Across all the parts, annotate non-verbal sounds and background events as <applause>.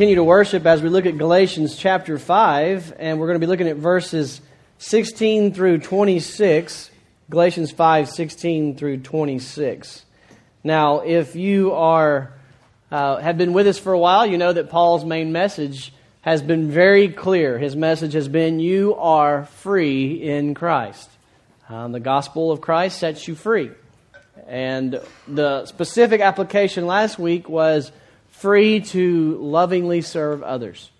continue to worship as we look at Galatians chapter 5, and we're going to be looking at verses 16 through 26. Galatians 5, 16 through 26. Now, if you are, uh, have been with us for a while, you know that Paul's main message has been very clear. His message has been, You are free in Christ. Um, the gospel of Christ sets you free. And the specific application last week was free to lovingly serve others.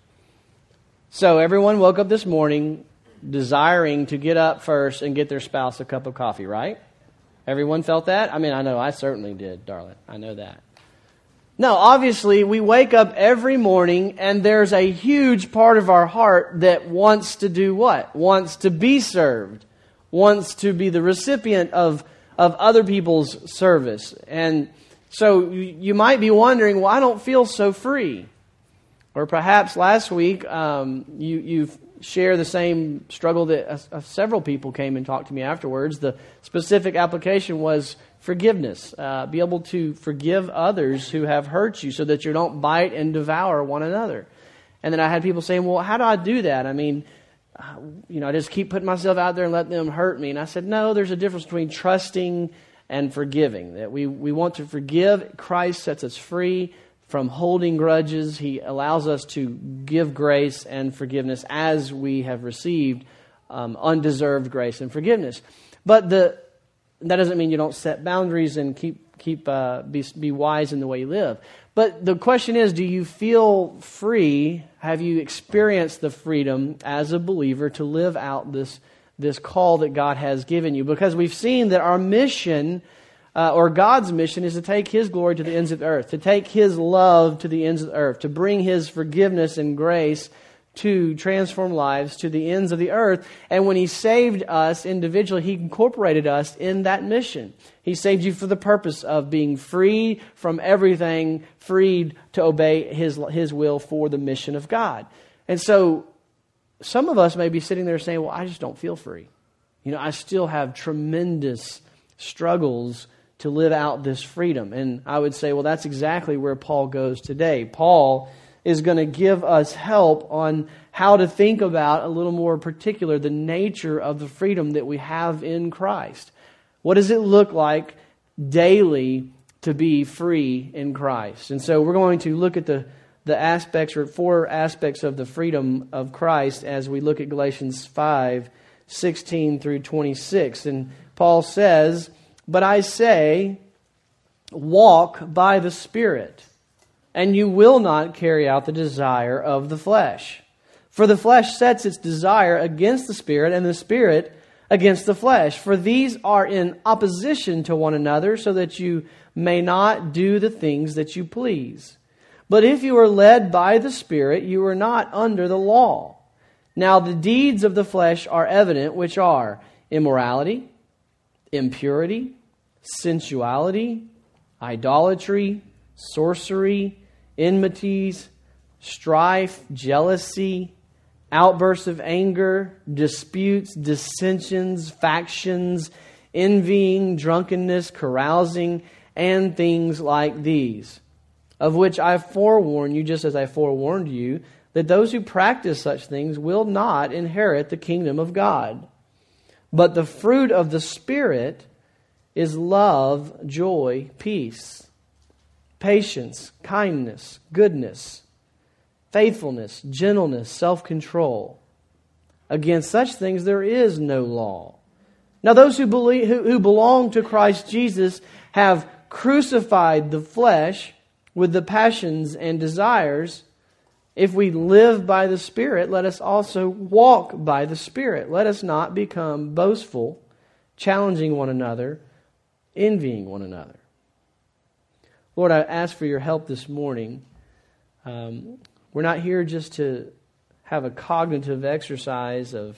So everyone woke up this morning desiring to get up first and get their spouse a cup of coffee, right? Everyone felt that? I mean, I know I certainly did, darling. I know that. No, obviously, we wake up every morning and there's a huge part of our heart that wants to do what? Wants to be served, wants to be the recipient of, of other people's service. And so you might be wondering, well, I don't feel so free. Or perhaps last week um, you, you share the same struggle that uh, uh, several people came and talked to me afterwards. The specific application was forgiveness. Uh, be able to forgive others who have hurt you so that you don't bite and devour one another. And then I had people saying, well, how do I do that? I mean, uh, you know, I just keep putting myself out there and let them hurt me. And I said, no, there's a difference between trusting and forgiving. That we, we want to forgive. Christ sets us free from holding grudges. He allows us to give grace and forgiveness as we have received um, undeserved grace and forgiveness. But the, that doesn't mean you don't set boundaries and keep, keep uh, be, be wise in the way you live. But the question is do you feel free? Have you experienced the freedom as a believer to live out this? This call that God has given you. Because we've seen that our mission, uh, or God's mission, is to take His glory to the ends of the earth, to take His love to the ends of the earth, to bring His forgiveness and grace to transform lives to the ends of the earth. And when He saved us individually, He incorporated us in that mission. He saved you for the purpose of being free from everything, freed to obey His, His will for the mission of God. And so some of us may be sitting there saying, Well, I just don't feel free. You know, I still have tremendous struggles to live out this freedom. And I would say, Well, that's exactly where Paul goes today. Paul is going to give us help on how to think about a little more particular the nature of the freedom that we have in Christ. What does it look like daily to be free in Christ? And so we're going to look at the the aspects or four aspects of the freedom of Christ as we look at Galatians 5 16 through 26. And Paul says, But I say, walk by the Spirit, and you will not carry out the desire of the flesh. For the flesh sets its desire against the Spirit, and the Spirit against the flesh. For these are in opposition to one another, so that you may not do the things that you please. But if you are led by the Spirit, you are not under the law. Now the deeds of the flesh are evident, which are immorality, impurity, sensuality, idolatry, sorcery, enmities, strife, jealousy, outbursts of anger, disputes, dissensions, factions, envying, drunkenness, carousing, and things like these of which I forewarn you, just as I forewarned you, that those who practice such things will not inherit the kingdom of God. But the fruit of the Spirit is love, joy, peace, patience, kindness, goodness, faithfulness, gentleness, self control. Against such things there is no law. Now, those who, believe, who, who belong to Christ Jesus have crucified the flesh with the passions and desires, if we live by the Spirit, let us also walk by the Spirit. Let us not become boastful, challenging one another, envying one another. Lord, I ask for your help this morning. Um, we're not here just to have a cognitive exercise of,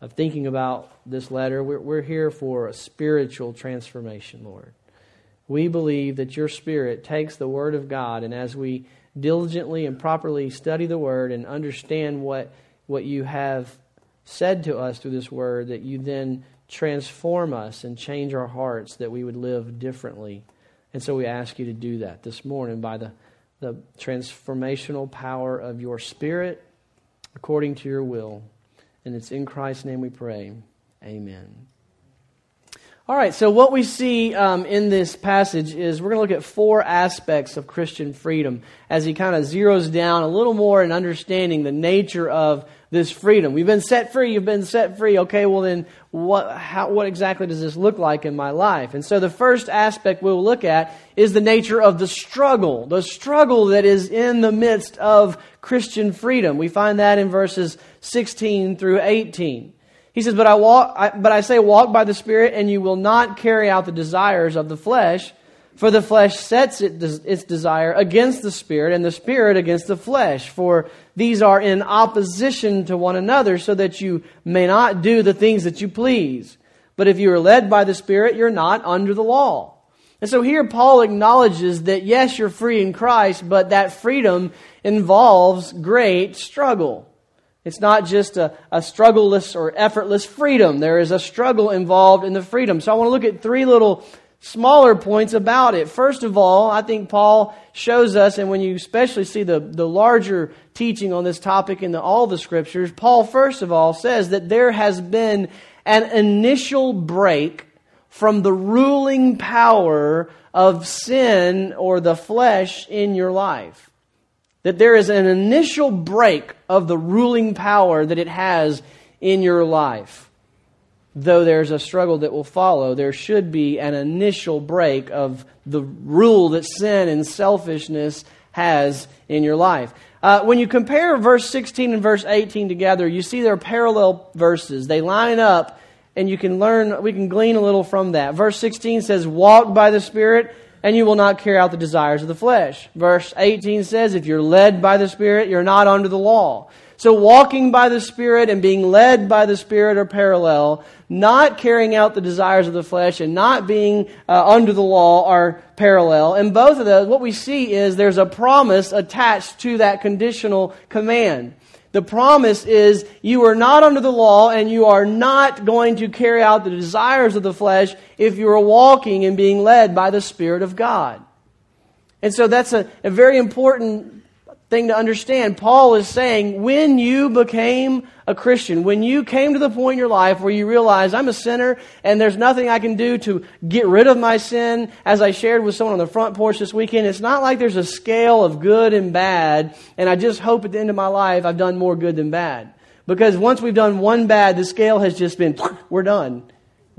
of thinking about this letter. We're, we're here for a spiritual transformation, Lord we believe that your Spirit takes the Word of God, and as we diligently and properly study the Word and understand what, what you have said to us through this Word, that you then transform us and change our hearts that we would live differently. And so we ask you to do that this morning by the, the transformational power of your spirit according to your will. And it's in Christ's name we pray. Amen. All right, so what we see um, in this passage is we're going to look at four aspects of Christian freedom as he kind of zeroes down a little more in understanding the nature of this freedom. We've been set free, you've been set free. Okay, well then, what, how, what exactly does this look like in my life? And so the first aspect we'll look at is the nature of the struggle, the struggle that is in the midst of Christian freedom. We find that in verses 16 through 18. He says, but I, walk, I, but I say, walk by the Spirit, and you will not carry out the desires of the flesh. For the flesh sets it, its desire against the Spirit, and the Spirit against the flesh. For these are in opposition to one another, so that you may not do the things that you please. But if you are led by the Spirit, you're not under the law. And so here Paul acknowledges that yes, you're free in Christ, but that freedom involves great struggle. It's not just a, a struggleless or effortless freedom. There is a struggle involved in the freedom. So I want to look at three little smaller points about it. First of all, I think Paul shows us, and when you especially see the, the larger teaching on this topic in the, all the scriptures, Paul, first of all, says that there has been an initial break from the ruling power of sin or the flesh in your life that there is an initial break of the ruling power that it has in your life. Though there's a struggle that will follow, there should be an initial break of the rule that sin and selfishness has in your life. Uh, when you compare verse 16 and verse 18 together, you see they're parallel verses. They line up, and you can learn, we can glean a little from that. Verse 16 says, Walk by the Spirit and you will not carry out the desires of the flesh. Verse 18 says, if you're led by the Spirit, you're not under the law. So walking by the Spirit and being led by the Spirit are parallel. Not carrying out the desires of the flesh and not being uh, under the law are parallel. And both of those, what we see is there's a promise attached to that conditional command. The promise is you are not under the law and you are not going to carry out the desires of the flesh if you are walking and being led by the Spirit of God. And so that's a, a very important thing to understand. Paul is saying when you became a Christian, when you came to the point in your life where you realize I'm a sinner and there's nothing I can do to get rid of my sin, as I shared with someone on the front porch this weekend, it's not like there's a scale of good and bad, and I just hope at the end of my life I've done more good than bad. Because once we've done one bad, the scale has just been, we're done.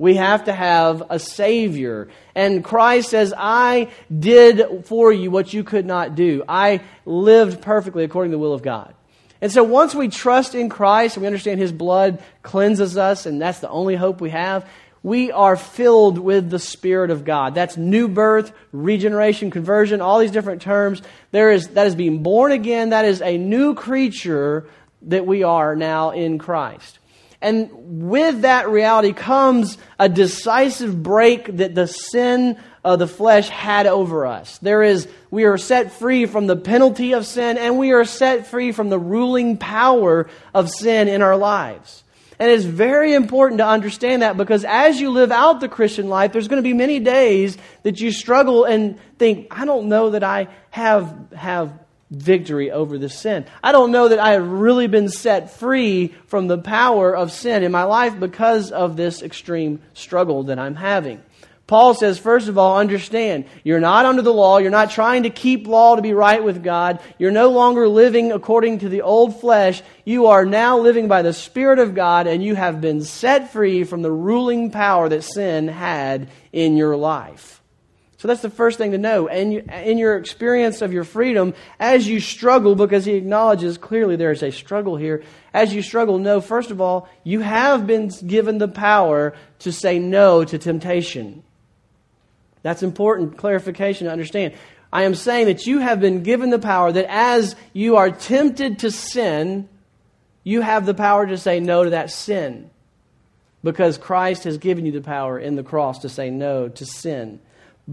We have to have a Savior. And Christ says, I did for you what you could not do. I lived perfectly according to the will of God. And so once we trust in Christ and we understand His blood cleanses us, and that's the only hope we have, we are filled with the Spirit of God. That's new birth, regeneration, conversion, all these different terms. There is, that is being born again. That is a new creature that we are now in Christ. And with that reality comes a decisive break that the sin of the flesh had over us. There is, we are set free from the penalty of sin and we are set free from the ruling power of sin in our lives. And it's very important to understand that because as you live out the Christian life, there's going to be many days that you struggle and think, I don't know that I have, have victory over the sin. I don't know that I have really been set free from the power of sin in my life because of this extreme struggle that I'm having. Paul says, first of all, understand, you're not under the law. You're not trying to keep law to be right with God. You're no longer living according to the old flesh. You are now living by the Spirit of God, and you have been set free from the ruling power that sin had in your life. So that's the first thing to know. And in your experience of your freedom, as you struggle, because he acknowledges clearly there is a struggle here, as you struggle, know, first of all, you have been given the power to say no to temptation. That's important clarification to understand. I am saying that you have been given the power that as you are tempted to sin, you have the power to say no to that sin. Because Christ has given you the power in the cross to say no to sin.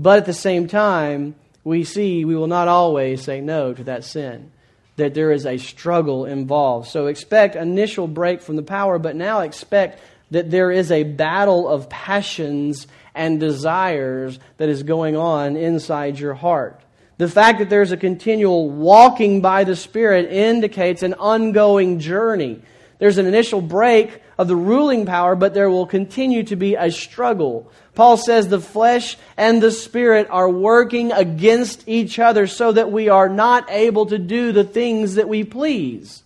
But at the same time, we see we will not always say no to that sin, that there is a struggle involved. So expect initial break from the power, but now expect that there is a battle of passions and desires that is going on inside your heart. The fact that there's a continual walking by the Spirit indicates an ongoing journey. There's an initial break of the ruling power, but there will continue to be a struggle. Paul says the flesh and the spirit are working against each other so that we are not able to do the things that we please.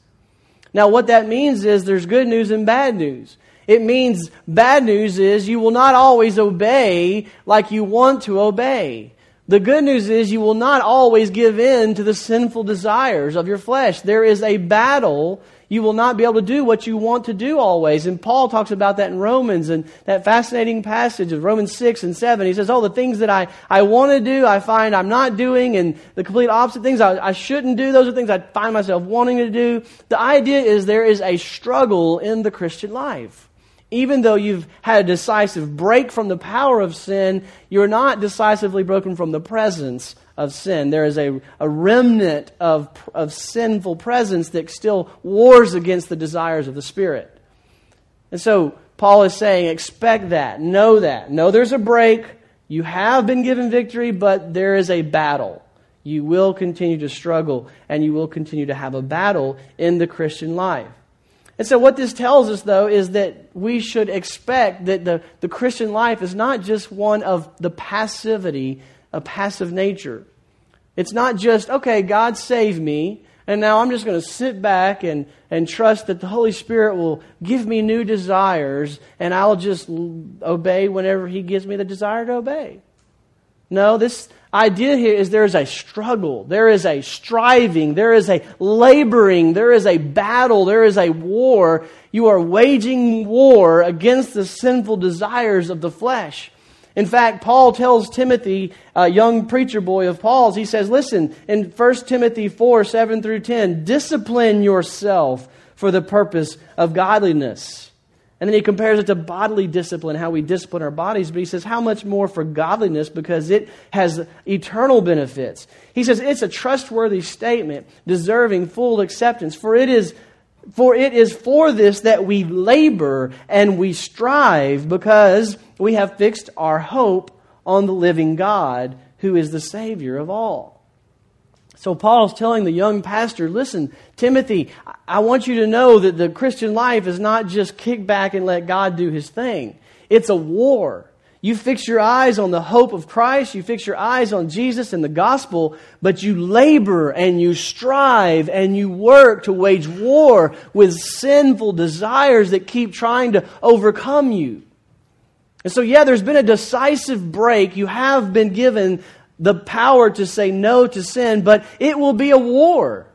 Now, what that means is there's good news and bad news. It means bad news is you will not always obey like you want to obey. The good news is you will not always give in to the sinful desires of your flesh. There is a battle. You will not be able to do what you want to do always. And Paul talks about that in Romans and that fascinating passage of Romans 6 and 7. He says, Oh, the things that I, I want to do, I find I'm not doing, and the complete opposite things I, I shouldn't do, those are things I find myself wanting to do. The idea is there is a struggle in the Christian life even though you've had a decisive break from the power of sin, you're not decisively broken from the presence of sin. There is a, a remnant of, of sinful presence that still wars against the desires of the Spirit. And so Paul is saying, expect that, know that. Know there's a break. You have been given victory, but there is a battle. You will continue to struggle, and you will continue to have a battle in the Christian life. And so, what this tells us, though, is that we should expect that the, the Christian life is not just one of the passivity, a passive nature. It's not just, okay, God saved me, and now I'm just going to sit back and, and trust that the Holy Spirit will give me new desires, and I'll just obey whenever He gives me the desire to obey. No, this, idea here is there is a struggle, there is a striving, there is a laboring, there is a battle, there is a war. You are waging war against the sinful desires of the flesh. In fact, Paul tells Timothy, a young preacher boy of Paul's, he says, Listen, in 1 Timothy 4 7 through 10, discipline yourself for the purpose of godliness. And then he compares it to bodily discipline, how we discipline our bodies. But he says, how much more for godliness because it has eternal benefits. He says, it's a trustworthy statement deserving full acceptance. For it is for it is for this that we labor and we strive because we have fixed our hope on the living God who is the Savior of all. So Paul's telling the young pastor, listen, Timothy, I want you to know that the Christian life is not just kick back and let God do his thing. It's a war. You fix your eyes on the hope of Christ, you fix your eyes on Jesus and the gospel, but you labor and you strive and you work to wage war with sinful desires that keep trying to overcome you. And so, yeah, there's been a decisive break. You have been given the power to say no to sin, but it will be a war.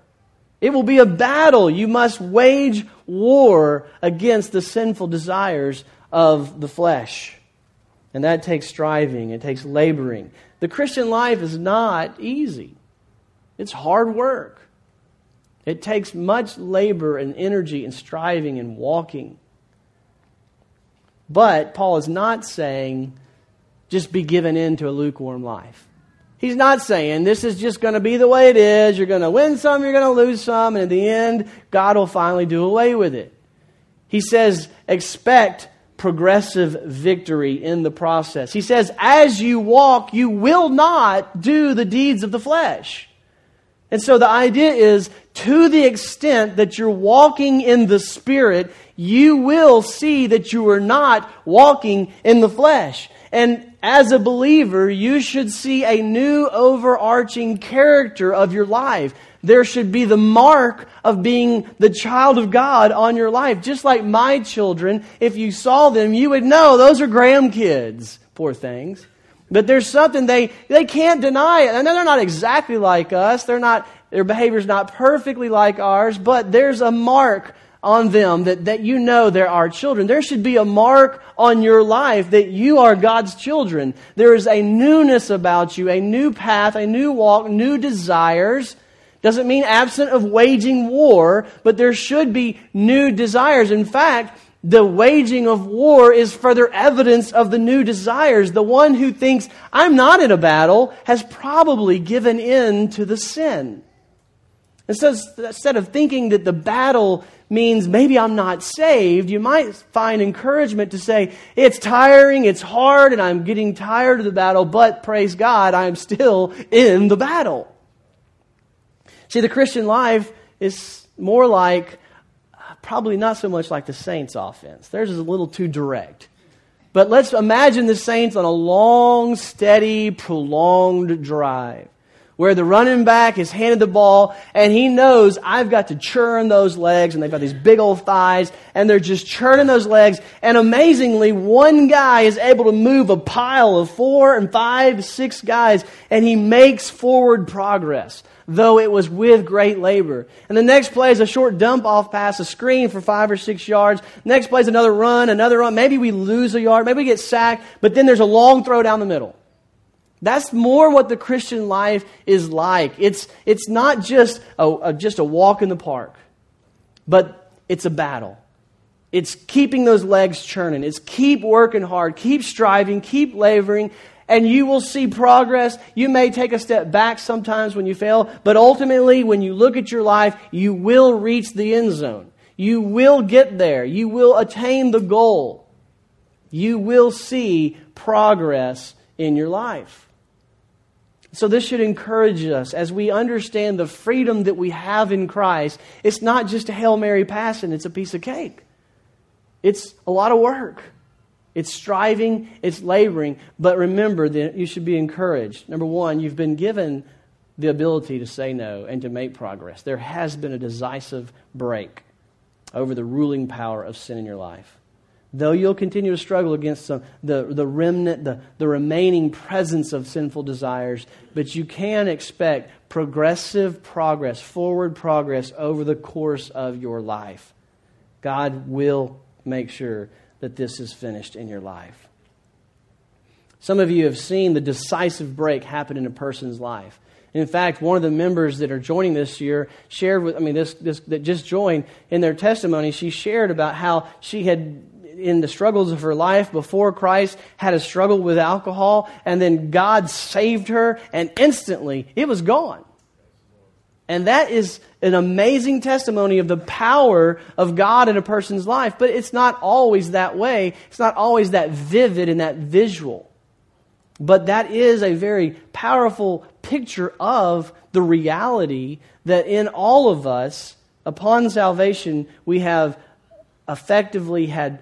It will be a battle. You must wage war against the sinful desires of the flesh. And that takes striving, it takes laboring. The Christian life is not easy, it's hard work. It takes much labor and energy and striving and walking. But Paul is not saying just be given in to a lukewarm life. He's not saying this is just going to be the way it is. You're going to win some, you're going to lose some, and in the end, God will finally do away with it. He says, expect progressive victory in the process. He says, as you walk, you will not do the deeds of the flesh. And so the idea is to the extent that you're walking in the Spirit, you will see that you are not walking in the flesh. And as a believer, you should see a new overarching character of your life. There should be the mark of being the child of God on your life. Just like my children, if you saw them, you would know those are Graham kids. Poor things. But there's something they, they can't deny it. I know they're not exactly like us. They're not, their behavior's not perfectly like ours, but there's a mark on them that, that you know there are children. There should be a mark on your life that you are God's children. There is a newness about you, a new path, a new walk, new desires. Doesn't mean absent of waging war, but there should be new desires. In fact, the waging of war is further evidence of the new desires. The one who thinks, I'm not in a battle, has probably given in to the sin. Instead of thinking that the battle means maybe I'm not saved, you might find encouragement to say, it's tiring, it's hard, and I'm getting tired of the battle, but praise God, I'm still in the battle. See, the Christian life is more like, uh, probably not so much like the Saints' offense. Theirs is a little too direct. But let's imagine the Saints on a long, steady, prolonged drive where the running back is handed the ball and he knows I've got to churn those legs and they've got these big old thighs and they're just churning those legs. And amazingly, one guy is able to move a pile of four and five, six guys and he makes forward progress though it was with great labor. And the next play is a short dump off pass, a screen for five or six yards. Next play is another run, another run. Maybe we lose a yard, maybe we get sacked, but then there's a long throw down the middle. That's more what the Christian life is like. It's, it's not just a, a, just a walk in the park, but it's a battle. It's keeping those legs churning. It's keep working hard, keep striving, keep laboring, and you will see progress. You may take a step back sometimes when you fail, but ultimately, when you look at your life, you will reach the end zone. You will get there. You will attain the goal. You will see progress in your life. So, this should encourage us as we understand the freedom that we have in Christ. It's not just a Hail Mary passing, it's a piece of cake. It's a lot of work. It's striving, it's laboring, but remember that you should be encouraged. Number one, you've been given the ability to say no and to make progress. There has been a decisive break over the ruling power of sin in your life. Though you'll continue to struggle against some, the, the remnant, the, the remaining presence of sinful desires, but you can expect progressive progress, forward progress over the course of your life. God will make sure that this is finished in your life. Some of you have seen the decisive break happen in a person's life. In fact, one of the members that are joining this year shared with, I mean, this, this that just joined in their testimony, she shared about how she had in the struggles of her life before Christ, had a struggle with alcohol, and then God saved her, and instantly it was gone. And that is an amazing testimony of the power of God in a person's life. But it's not always that way. It's not always that vivid and that visual. But that is a very powerful picture of the reality that in all of us, upon salvation, we have effectively had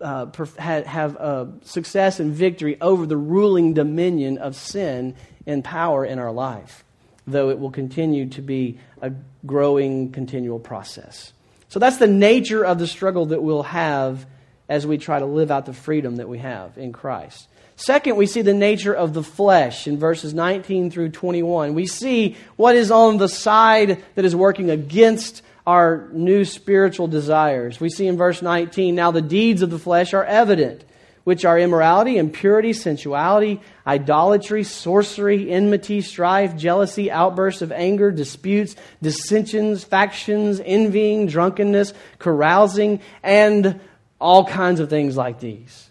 uh, have uh, success and victory over the ruling dominion of sin and power in our life, though it will continue to be a growing, continual process. So that's the nature of the struggle that we'll have as we try to live out the freedom that we have in Christ. Second, we see the nature of the flesh in verses 19 through 21. We see what is on the side that is working against our new spiritual desires. We see in verse 19, now the deeds of the flesh are evident, which are immorality, impurity, sensuality, idolatry, sorcery, enmity, strife, jealousy, outbursts of anger, disputes, dissensions, factions, envying, drunkenness, carousing, and all kinds of things like these.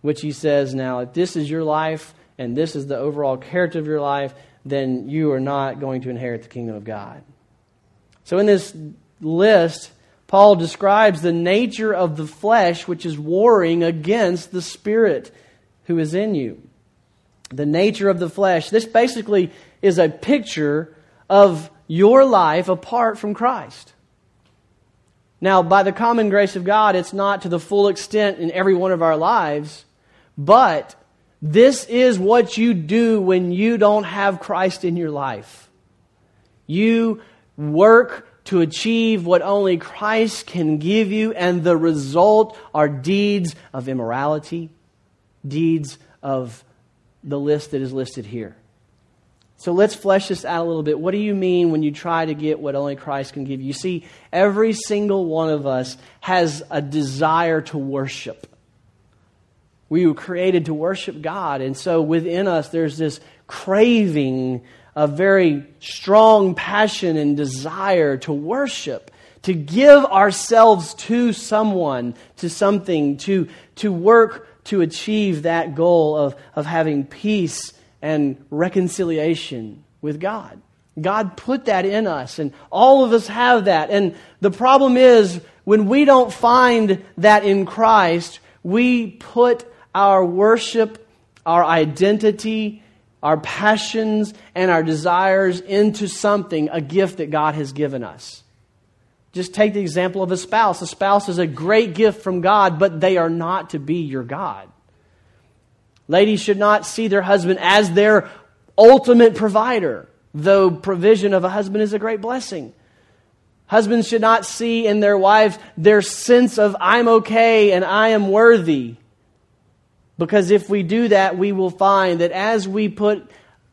Which he says, now, if this is your life and this is the overall character of your life, then you are not going to inherit the kingdom of God. So, in this list, Paul describes the nature of the flesh which is warring against the spirit who is in you. The nature of the flesh. This basically is a picture of your life apart from Christ. Now, by the common grace of God, it's not to the full extent in every one of our lives, but this is what you do when you don't have Christ in your life. You work to achieve what only Christ can give you, and the result are deeds of immorality, deeds of the list that is listed here. So let's flesh this out a little bit. What do you mean when you try to get what only Christ can give you? You see, every single one of us has a desire to worship. We were created to worship God, and so within us there's this craving a very strong passion and desire to worship, to give ourselves to someone, to something, to, to work to achieve that goal of, of having peace and reconciliation with God. God put that in us, and all of us have that. And the problem is, when we don't find that in Christ, we put our worship, our identity, our passions, and our desires into something, a gift that God has given us. Just take the example of a spouse. A spouse is a great gift from God, but they are not to be your God. Ladies should not see their husband as their ultimate provider, though provision of a husband is a great blessing. Husbands should not see in their wives their sense of, I'm okay and I am worthy. Because if we do that, we will find that as we put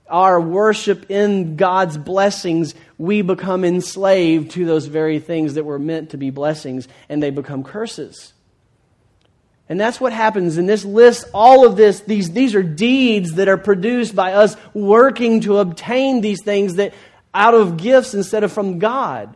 our worship in God's blessings, we become enslaved to those very things that were meant to be blessings and they become curses. And that's what happens in this list. All of this, these, these are deeds that are produced by us working to obtain these things that out of gifts instead of from God.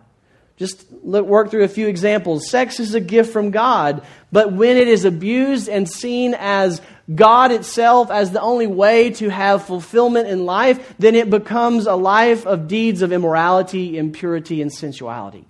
Just work through a few examples. Sex is a gift from God, but when it is abused and seen as God itself as the only way to have fulfillment in life, then it becomes a life of deeds of immorality, impurity, and sensuality.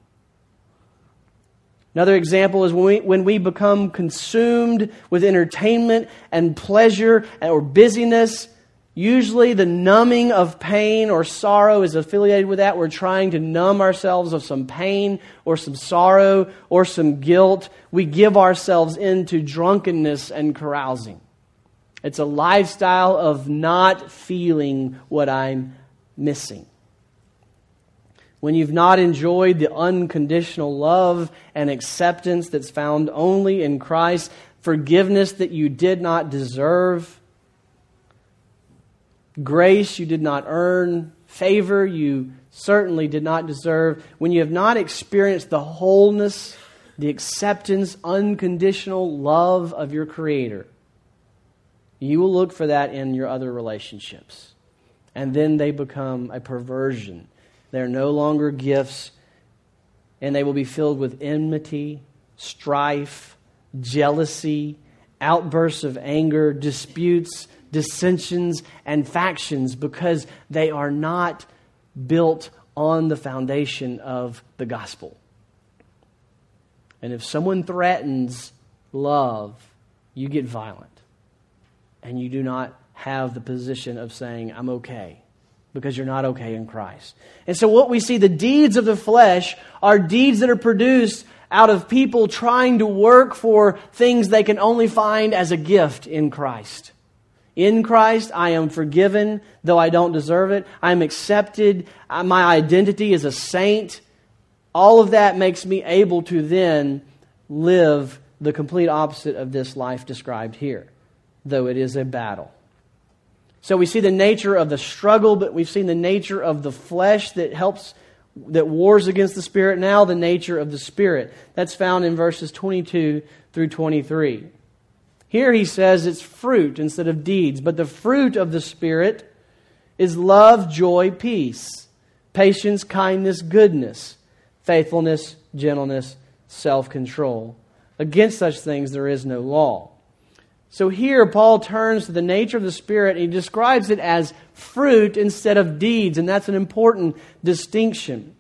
Another example is when we, when we become consumed with entertainment and pleasure or busyness. Usually, the numbing of pain or sorrow is affiliated with that. We're trying to numb ourselves of some pain or some sorrow or some guilt. We give ourselves into drunkenness and carousing. It's a lifestyle of not feeling what I'm missing. When you've not enjoyed the unconditional love and acceptance that's found only in Christ, forgiveness that you did not deserve, grace you did not earn, favor you certainly did not deserve, when you have not experienced the wholeness, the acceptance, unconditional love of your Creator, you will look for that in your other relationships. And then they become a perversion. They're no longer gifts, and they will be filled with enmity, strife, jealousy, outbursts of anger, disputes, dissensions, and factions because they are not built on the foundation of the gospel. And if someone threatens love, you get violent and you do not have the position of saying, I'm okay, because you're not okay in Christ. And so, what we see, the deeds of the flesh are deeds that are produced out of people trying to work for things they can only find as a gift in Christ. In Christ, I am forgiven, though I don't deserve it. I'm accepted. Uh, my identity is a saint. All of that makes me able to then live the complete opposite of this life described here though it is a battle. So we see the nature of the struggle, but we've seen the nature of the flesh that helps, that wars against the spirit. Now the nature of the spirit. That's found in verses 22 through 23. Here he says it's fruit instead of deeds, but the fruit of the spirit is love, joy, peace, patience, kindness, goodness, faithfulness, gentleness, self control. Against such things there is no law. So here, Paul turns to the nature of the Spirit and he describes it as fruit instead of deeds, and that's an important distinction.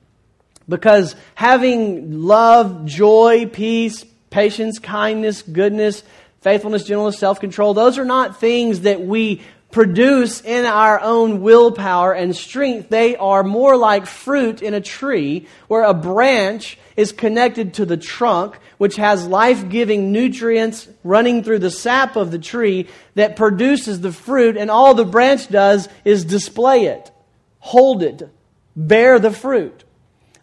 Because having love, joy, peace, patience, kindness, goodness, faithfulness, gentleness, self control, those are not things that we produce in our own willpower and strength. They are more like fruit in a tree where a branch is connected to the trunk, which has life giving nutrients running through the sap of the tree that produces the fruit, and all the branch does is display it, hold it, bear the fruit.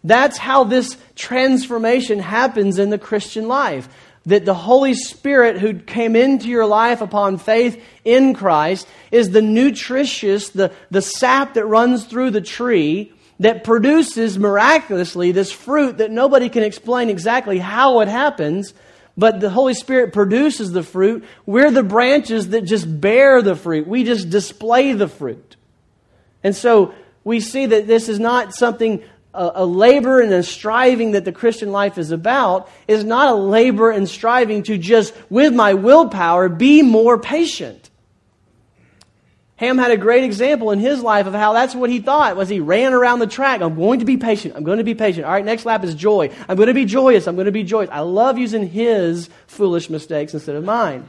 That's how this transformation happens in the Christian life that the Holy Spirit who came into your life upon faith in Christ is the nutritious, the, the sap that runs through the tree that produces miraculously this fruit that nobody can explain exactly how it happens, but the Holy Spirit produces the fruit. We're the branches that just bear the fruit. We just display the fruit. And so we see that this is not something a, a, labor and a striving that the Christian life is about is not a labor and striving to just, with my willpower, be more patient. Ham had a great example in his life of how that's what he thought was he ran around the track. I'm going to be patient. I'm going to be patient. All right, next lap is joy. I'm going to be joyous. I'm going to be joyous. I love using his foolish mistakes instead of mine.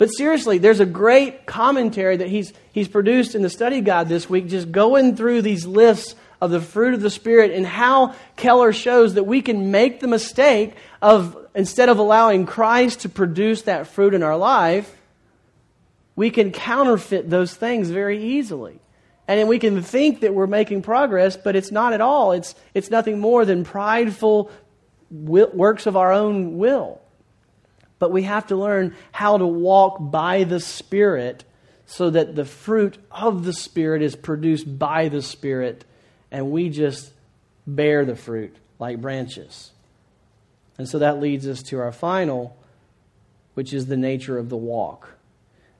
But seriously, there's a great commentary that he's, he's produced in the study guide this week, just going through these lists of the fruit of the Spirit and how Keller shows that we can make the mistake of, instead of allowing Christ to produce that fruit in our life, we can counterfeit those things very easily. And we can think that we're making progress, but it's not at all. It's, it's nothing more than prideful works of our own will. But we have to learn how to walk by the Spirit so that the fruit of the Spirit is produced by the Spirit, and we just bear the fruit like branches. And so that leads us to our final, which is the nature of the walk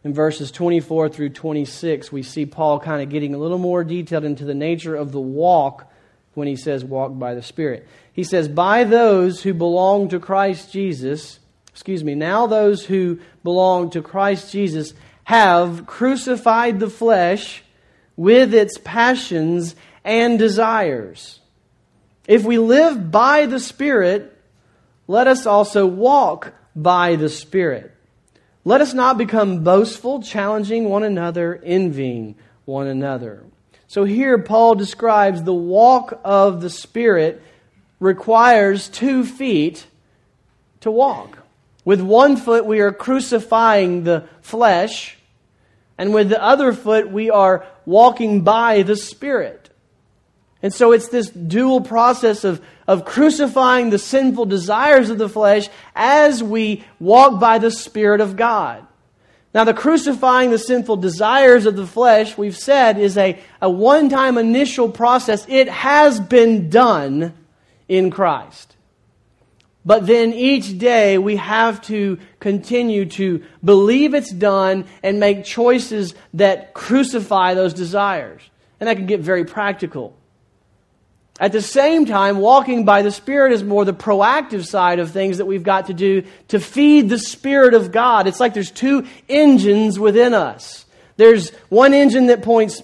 in verses 24 through 26, we see Paul kind of getting a little more detailed into the nature of the walk when he says walk by the Spirit. He says, By those who belong to Christ Jesus, excuse me, now those who belong to Christ Jesus have crucified the flesh with its passions and desires. If we live by the Spirit, let us also walk by the Spirit. Let us not become boastful, challenging one another, envying one another. So here Paul describes the walk of the Spirit requires two feet to walk. With one foot, we are crucifying the flesh, and with the other foot, we are walking by the Spirit. And so it's this dual process of, of crucifying the sinful desires of the flesh as we walk by the Spirit of God. Now, the crucifying the sinful desires of the flesh, we've said, is a, a one time initial process. It has been done in Christ. But then each day we have to continue to believe it's done and make choices that crucify those desires. And that can get very practical. At the same time, walking by the Spirit is more the proactive side of things that we've got to do to feed the Spirit of God. It's like there's two engines within us. There's one engine that points,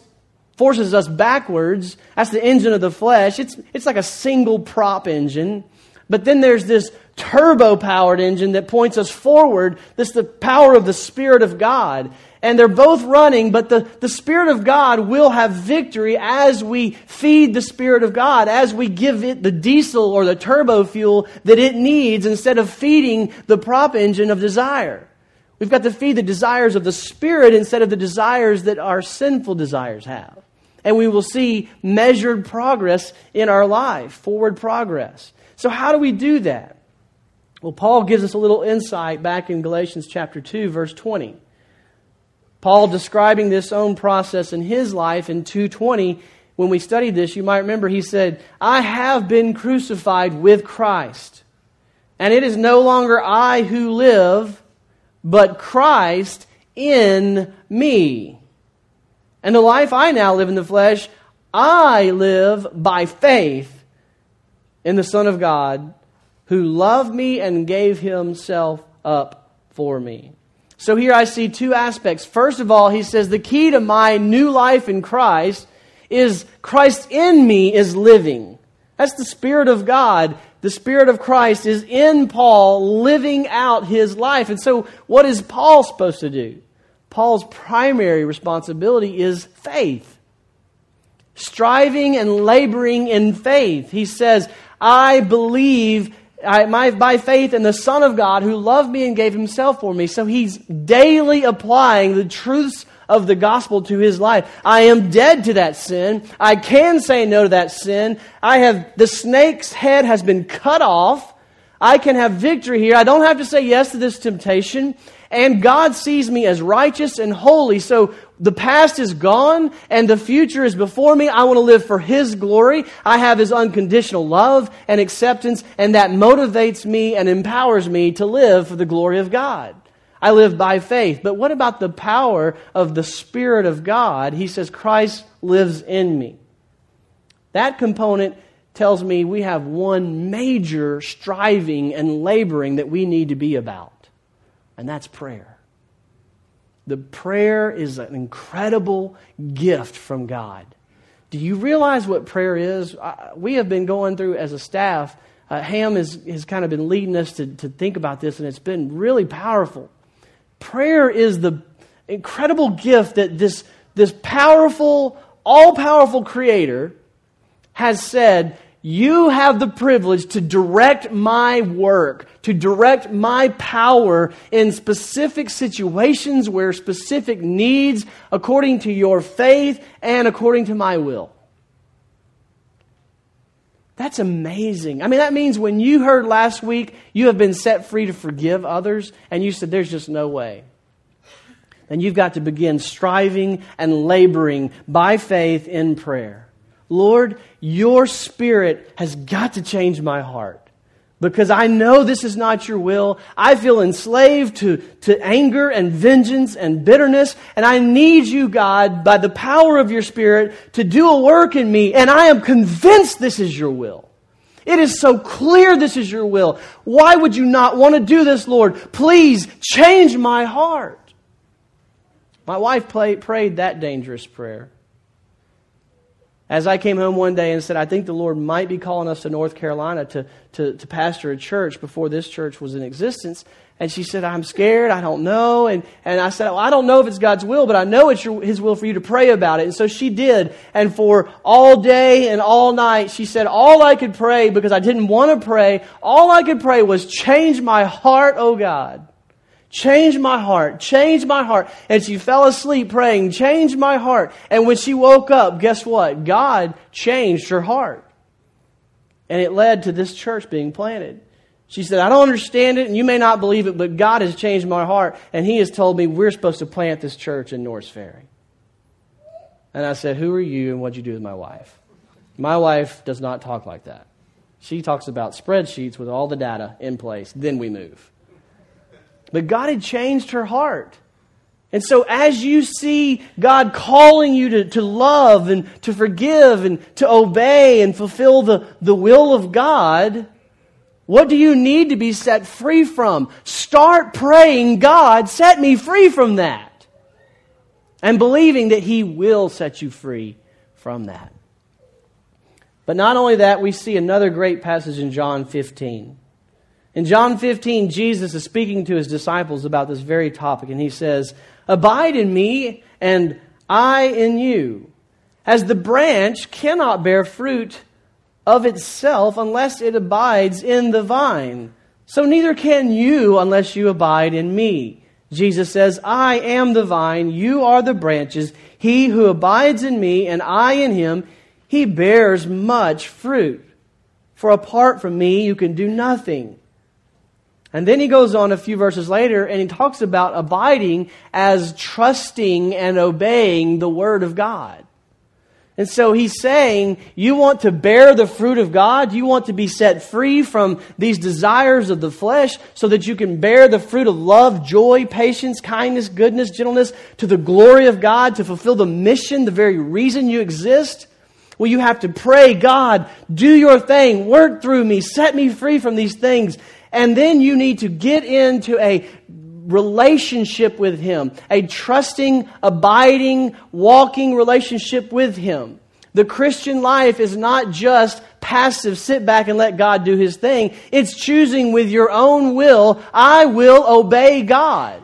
forces us backwards. That's the engine of the flesh. It's, it's like a single prop engine. But then there's this turbo powered engine that points us forward. This is the power of the Spirit of God and they're both running, but the, the Spirit of God will have victory as we feed the Spirit of God, as we give it the diesel or the turbo fuel that it needs instead of feeding the prop engine of desire. We've got to feed the desires of the Spirit instead of the desires that our sinful desires have. And we will see measured progress in our life, forward progress. So, how do we do that? Well, Paul gives us a little insight back in Galatians chapter 2, verse 20. Paul describing this own process in his life in 220, when we studied this, you might remember he said, I have been crucified with Christ. And it is no longer I who live, but Christ in me. And the life I now live in the flesh, I live by faith in the Son of God who loved me and gave himself up for me. So here I see two aspects. First of all, he says the key to my new life in Christ is Christ in me is living. That's the Spirit of God. The Spirit of Christ is in Paul living out his life. And so, what is Paul supposed to do? Paul's primary responsibility is faith. Striving and laboring in faith. He says, I believe I, my, by faith in the Son of God who loved me and gave himself for me. So he's daily applying the truths of the gospel to his life. I am dead to that sin. I can say no to that sin. I have, the snake's head has been cut off. I can have victory here. I don't have to say yes to this temptation. And God sees me as righteous and holy. So the past is gone and the future is before me. I want to live for His glory. I have His unconditional love and acceptance, and that motivates me and empowers me to live for the glory of God. I live by faith. But what about the power of the Spirit of God? He says, Christ lives in me. That component tells me we have one major striving and laboring that we need to be about, and that's prayer. The prayer is an incredible gift from God. Do you realize what prayer is? We have been going through as a staff. Uh, Ham has, has kind of been leading us to, to think about this, and it's been really powerful. Prayer is the incredible gift that this, this powerful, all powerful Creator has said, You have the privilege to direct my work, to direct my power in specific situations where specific needs, according to your faith and according to my will. That's amazing. I mean, that means when you heard last week you have been set free to forgive others, and you said, There's just no way then you've got to begin striving and laboring by faith in prayer. Lord, your spirit has got to change my heart because I know this is not your will. I feel enslaved to, to anger and vengeance and bitterness, and I need you, God, by the power of your Spirit, to do a work in me, and I am convinced this is your will. It is so clear this is your will. Why would you not want to do this, Lord? Please change my heart. My wife play, prayed that dangerous prayer. As I came home one day and said, I think the Lord might be calling us to North Carolina to, to, to pastor a church before this church was in existence. And she said, I'm scared. I don't know. And, and I said, well, I don't know if it's God's will, but I know it's your, His will for you to pray about it. And so she did. And for all day and all night, she said, all I could pray, because I didn't want to pray, all I could pray was change my heart, oh God. Change my heart. Change my heart. And she fell asleep praying, Change my heart. And when she woke up, guess what? God changed her heart. And it led to this church being planted. She said, I don't understand it, and you may not believe it, but God has changed my heart, and He has told me we're supposed to plant this church in Norris Ferry. And I said, Who are you, and what'd you do with my wife? My wife does not talk like that. She talks about spreadsheets with all the data in place, then we move. But God had changed her heart. And so, as you see God calling you to, to love and to forgive and to obey and fulfill the, the will of God, what do you need to be set free from? Start praying, God, set me free from that. And believing that He will set you free from that. But not only that, we see another great passage in John 15. In John 15, Jesus is speaking to his disciples about this very topic, and he says, Abide in me, and I in you. As the branch cannot bear fruit of itself unless it abides in the vine, so neither can you unless you abide in me. Jesus says, I am the vine, you are the branches. He who abides in me, and I in him, he bears much fruit. For apart from me, you can do nothing. And then he goes on a few verses later and he talks about abiding as trusting and obeying the Word of God. And so he's saying, you want to bear the fruit of God? You want to be set free from these desires of the flesh so that you can bear the fruit of love, joy, patience, kindness, goodness, gentleness to the glory of God, to fulfill the mission, the very reason you exist? Well, you have to pray, God, do your thing, work through me, set me free from these things. And then you need to get into a relationship with Him, a trusting, abiding, walking relationship with Him. The Christian life is not just passive, sit back and let God do His thing. It's choosing with your own will, I will obey God.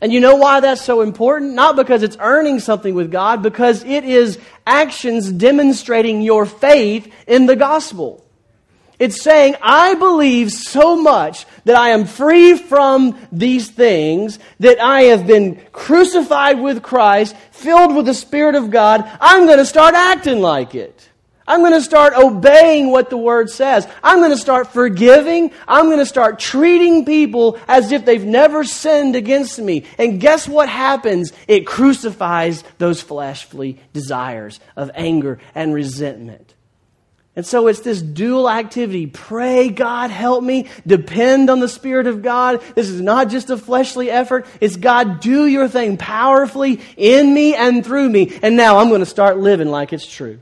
And you know why that's so important? Not because it's earning something with God, because it is actions demonstrating your faith in the gospel. It's saying, I believe so much that I am free from these things, that I have been crucified with Christ, filled with the Spirit of God. I'm going to start acting like it. I'm going to start obeying what the Word says. I'm going to start forgiving. I'm going to start treating people as if they've never sinned against me. And guess what happens? It crucifies those fleshly desires of anger and resentment. And so it's this dual activity. Pray, God, help me. Depend on the Spirit of God. This is not just a fleshly effort. It's God, do your thing powerfully in me and through me. And now I'm going to start living like it's true.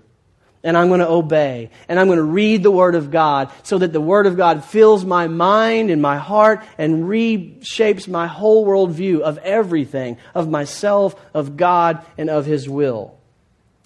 and I'm going to obey and I'm going to read the Word of God so that the Word of God fills my mind and my heart and reshapes my whole worldview of everything, of myself, of God, and of His will.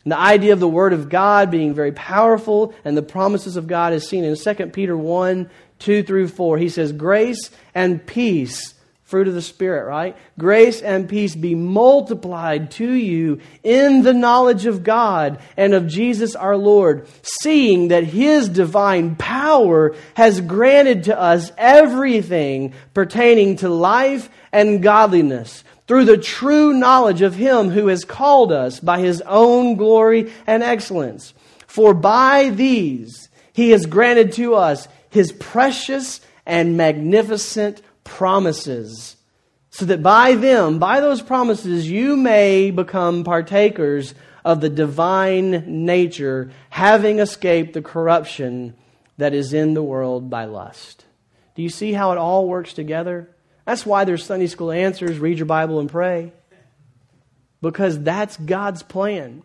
And the idea of the Word of God being very powerful and the promises of God is seen in 2 Peter 1 2 through 4. He says, Grace and peace fruit of the Spirit, right? Grace and peace be multiplied to you in the knowledge of God and of Jesus our Lord, seeing that His divine power has granted to us everything pertaining to life and godliness through the true knowledge of Him who has called us by His own glory and excellence. For by these He has granted to us His precious and magnificent promises, so that by them, by those promises, you may become partakers of the divine nature, having escaped the corruption that is in the world by lust. Do you see how it all works together? That's why there's Sunday school answers, read your Bible and pray. Because that's God's plan.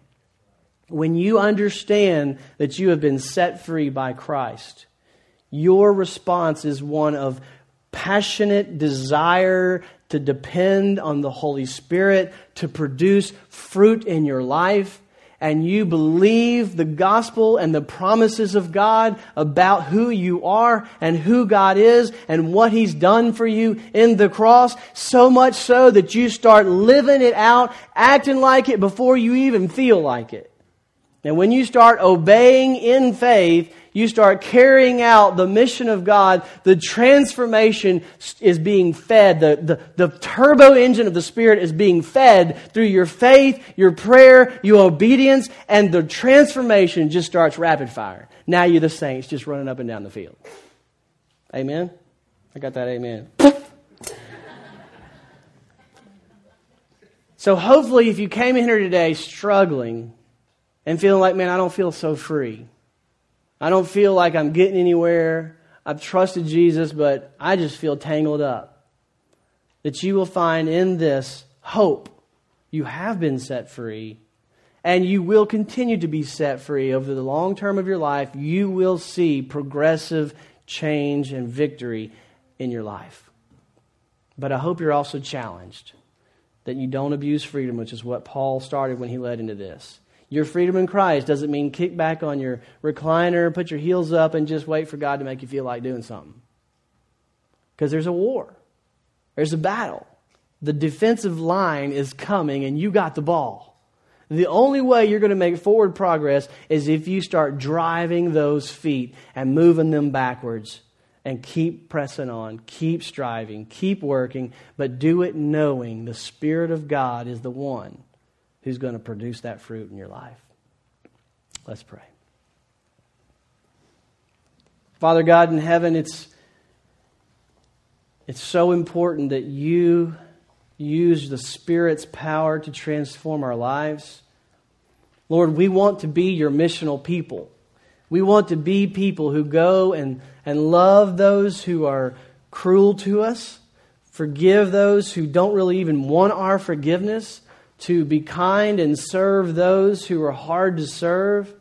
When you understand that you have been set free by Christ, your response is one of passionate desire to depend on the Holy Spirit to produce fruit in your life, and you believe the gospel and the promises of God about who you are and who God is and what He's done for you in the cross, so much so that you start living it out, acting like it before you even feel like it. And when you start obeying in faith, you start carrying out the mission of God, the transformation is being fed. The, the, the turbo engine of the Spirit is being fed through your faith, your prayer, your obedience, and the transformation just starts rapid fire. Now you're the saints just running up and down the field. Amen? I got that amen. <laughs> so hopefully, if you came in here today struggling and feeling like, man, I don't feel so free. I don't feel like I'm getting anywhere. I've trusted Jesus, but I just feel tangled up. That you will find in this hope. You have been set free, and you will continue to be set free over the long term of your life. You will see progressive change and victory in your life. But I hope you're also challenged that you don't abuse freedom, which is what Paul started when he led into this. Your freedom in Christ doesn't mean kick back on your recliner, put your heels up, and just wait for God to make you feel like doing something. Because there's a war, there's a battle. The defensive line is coming, and you got the ball. The only way you're going to make forward progress is if you start driving those feet and moving them backwards and keep pressing on, keep striving, keep working, but do it knowing the Spirit of God is the one who's going to produce that fruit in your life. Let's pray. Father God in heaven, it's, it's so important that you use the Spirit's power to transform our lives. Lord, we want to be your missional people. We want to be people who go and, and love those who are cruel to us, forgive those who don't really even want our forgiveness, to be kind and serve those who are hard to serve,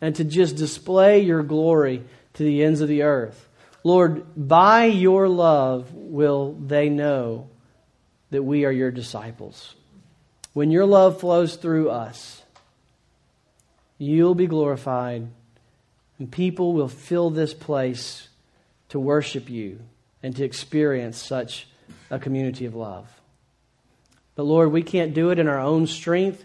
and to just display your glory to the ends of the earth. Lord, by your love will they know that we are your disciples. When your love flows through us, you'll be glorified, and people will fill this place to worship you and to experience such a community of love. But Lord, we can't do it in our own strength.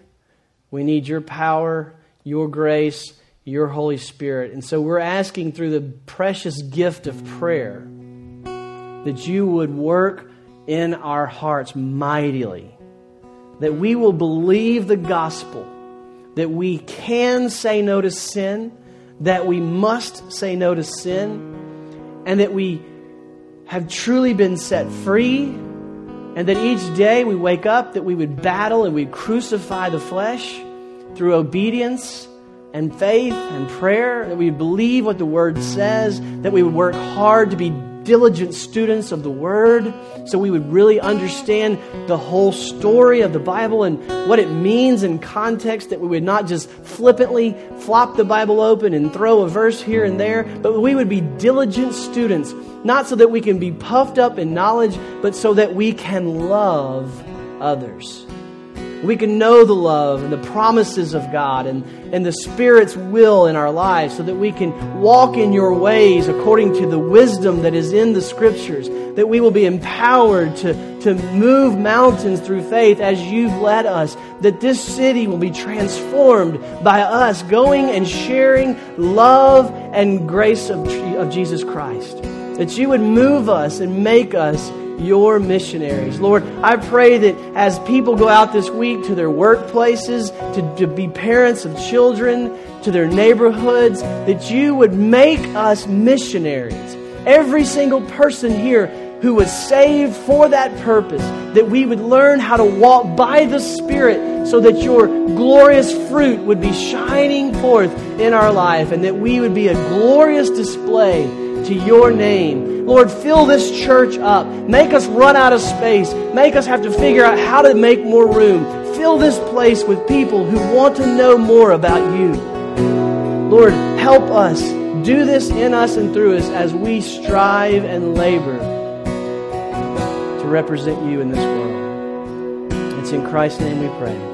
We need your power, your grace, your Holy Spirit. And so we're asking through the precious gift of prayer that you would work in our hearts mightily, that we will believe the gospel, that we can say no to sin, that we must say no to sin, and that we have truly been set free and that each day we wake up, that we would battle and we'd crucify the flesh through obedience and faith and prayer, that we believe what the Word says, that we would work hard to be diligent students of the Word, so we would really understand the whole story of the Bible and what it means in context, that we would not just flippantly flop the Bible open and throw a verse here and there, but we would be diligent students, not so that we can be puffed up in knowledge, but so that we can love others. We can know the love and the promises of God and, and the Spirit's will in our lives so that we can walk in your ways according to the wisdom that is in the Scriptures, that we will be empowered to, to move mountains through faith as you've led us, that this city will be transformed by us going and sharing love and grace of, of Jesus Christ. That you would move us and make us your missionaries. Lord, I pray that as people go out this week to their workplaces, to, to be parents of children, to their neighborhoods, that you would make us missionaries. Every single person here who was saved for that purpose, that we would learn how to walk by the Spirit so that your glorious fruit would be shining forth in our life and that we would be a glorious display to your name. Lord, fill this church up. Make us run out of space. Make us have to figure out how to make more room. Fill this place with people who want to know more about you. Lord, help us. Do this in us and through us as we strive and labor to represent you in this world. It's in Christ's name we pray.